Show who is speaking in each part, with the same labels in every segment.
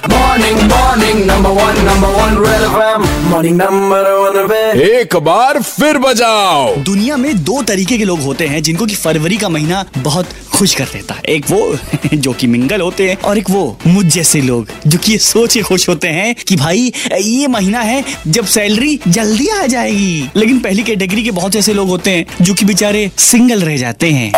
Speaker 1: Morning, morning, number one, number one, Red FM. Morning, number one, Red.
Speaker 2: एक बार फिर बजाओ
Speaker 3: दुनिया में दो तरीके के लोग होते हैं जिनको कि फरवरी का महीना बहुत खुश कर देता है एक वो जो कि मिंगल होते हैं और एक वो मुझ जैसे लोग जो कि ये सोचे खुश होते हैं कि भाई ये महीना है जब सैलरी जल्दी आ जाएगी लेकिन पहली कैटेगरी के, के बहुत ऐसे लोग होते हैं जो कि बेचारे सिंगल रह जाते हैं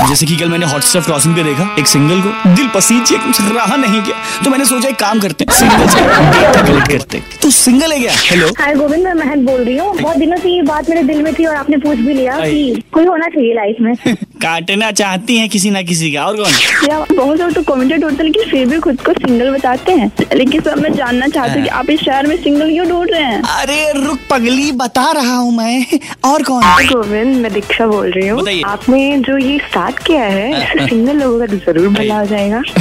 Speaker 3: जैसे कि कल मैंने हॉटस्टार क्रॉसिंग पे देखा एक सिंगल को दिल पसीज रहा नहीं गया तो मैंने सोचा एक काम करते हैं। सिंगल से डेटा कलेक्ट करते हैं। तो सिंगल है क्या? हेलो
Speaker 4: हाय गोविंद मैं महक बोल रही हूँ। बहुत दिनों से ये बात मेरे दिल में थी और आपने पूछ भी लिया कि कोई होना चाहिए लाइफ में।
Speaker 3: काटना चाहती है किसी ना किसी का और कौन?
Speaker 5: या बहुत लोग तो कमेंटेड होते हैं लेकिन फिर भी खुद को सिंगल बताते हैं। लेकिन सर मैं जानना चाहती हूँ कि आप इस शहर में सिंगल क्यों ढूंढ रहे हैं?
Speaker 3: अरे रुक पगली बता रहा हूँ मैं और कौन?
Speaker 5: गोविंद मैं दीक्षा बोल रही हूँ। आपने जो ये स्टार्ट किया है? सिंगल लोगों का तो ज़रूर भला हो जाएगा।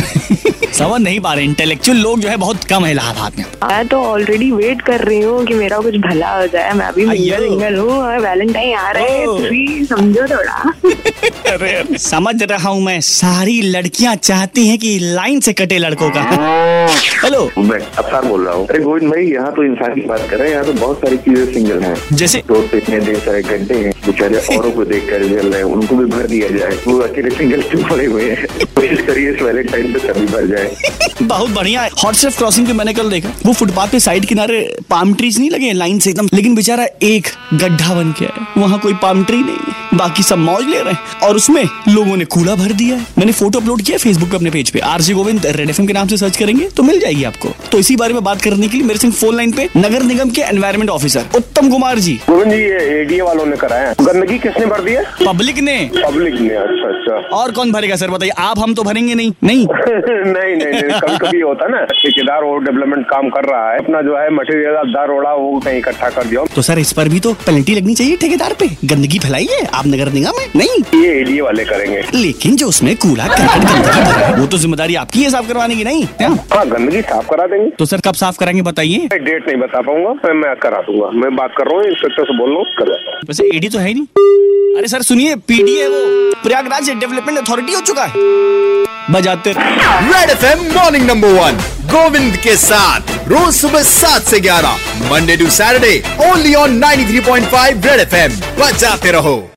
Speaker 3: समझ नहीं पा रहे इंटेलेक्चुअल लोग जो है बहुत कम है इलाहाबाद में।
Speaker 5: मैं तो ऑलरेडी वेट कर रही हूँ कि मेरा कुछ भला हो जाए। मैं अभी सिंगल सिंगल हूँ और वैलेंटाइन आ रहे हैं समझो थोड़ा।
Speaker 3: अरे समझ रहा हूँ मैं सारी लड़कियाँ चाहती हैं कि लाइन से कटे लड़कों का। हेलो।
Speaker 6: मैं अवतार बोल रहा हूँ। अरे गोविंद भाई यहाँ तो इंसान की बात कर रहे हैं यहाँ तो बहुत सारी चीज़ें सिंगल हैं।
Speaker 3: जैसे
Speaker 6: रोड पे इतने ढेर सारे गड्ढे हैं बेचारे औरों को देख कर जल रहे हैं उनको भी भर दिया जाए। वो अकेले सिंगल क्यों पड़े हुए हैं? कोशिश करिए इस वैलेंटाइन पे सभी भर जाए।
Speaker 3: बहुत बढ़िया हॉटस्टार क्रॉसिंग पे मैंने कल देखा। वो फुटपाथ पे साइड किनारे पाम ट्रीज नहीं लगे लाइन से एकदम। लेकिन बेचारा एक गड्ढा बन के है। वहाँ कोई पाम ट्री नहीं बाकी सब मौज ले रहे हैं। और उसमें लोगों ने कूड़ा भर दिया है। मैंने फ़ोटो अपलोड किया फेसबुक पे अपने पेज पे। आरजे गोविंद रेड एफएम के नाम से सर्च करेंगे तो मिल जाएगी आपको। तो इसी बारे में बात करने के लिए मेरे संग फ़ोन लाइन पे नगर निगम के एनवायरमेंट ऑफिसर उत्तम कुमार जी।
Speaker 6: गोविंद जी ये एडीए वालों ने कराया। गंदगी किसने भर दी है?
Speaker 3: पब्लिक ने।
Speaker 6: पब्लिक ने अच्छा। अच्छा
Speaker 3: और कौन भरेगा सर? बताइए आप हम तो भरेंगे नहीं। नहीं?
Speaker 6: नहीं नहीं नहीं कभी कभी होता ना ठेकेदार वो डेवलपमेंट काम कर रहा है अपना जो है मटेरियल अद्धा रोड़ा वो कहीं इकट्ठा कर दिया।
Speaker 3: तो सर इस पर भी तो पेनल्टी लगनी चाहिए ठेकेदार पे। गंदगी फैलाई है आप नगर निगम में नहीं?
Speaker 6: ये एडीए वाले करेंगे।
Speaker 3: लेकिन जो उसमें कूड़ा करकट गंदगी है, वो तो ज़िम्मेदारी आपकी है साफ़ करवाने की नहीं?
Speaker 6: हाँ। गंदगी साफ़ करा देंगे।
Speaker 3: तो सर कब साफ़ कराएँगे बताइए।
Speaker 6: डेट नहीं बता पाऊँगा मैं करा दूँगा। मैं बात कर रहा हूँ इंस्पेक्टर से बोल रहा हूँ
Speaker 3: वैसे एडी तो है ही नहीं। अरे सर सुनिए पीडी है वो। प्रयागराज डेवलपमेंट अथॉरिटी हो चुका है। बजाते।
Speaker 2: Red FM morning number one Govind के साथ। रोज सुबह सात से ग्यारह Monday to Saturday only on 93.5 red FM बजाते रहो।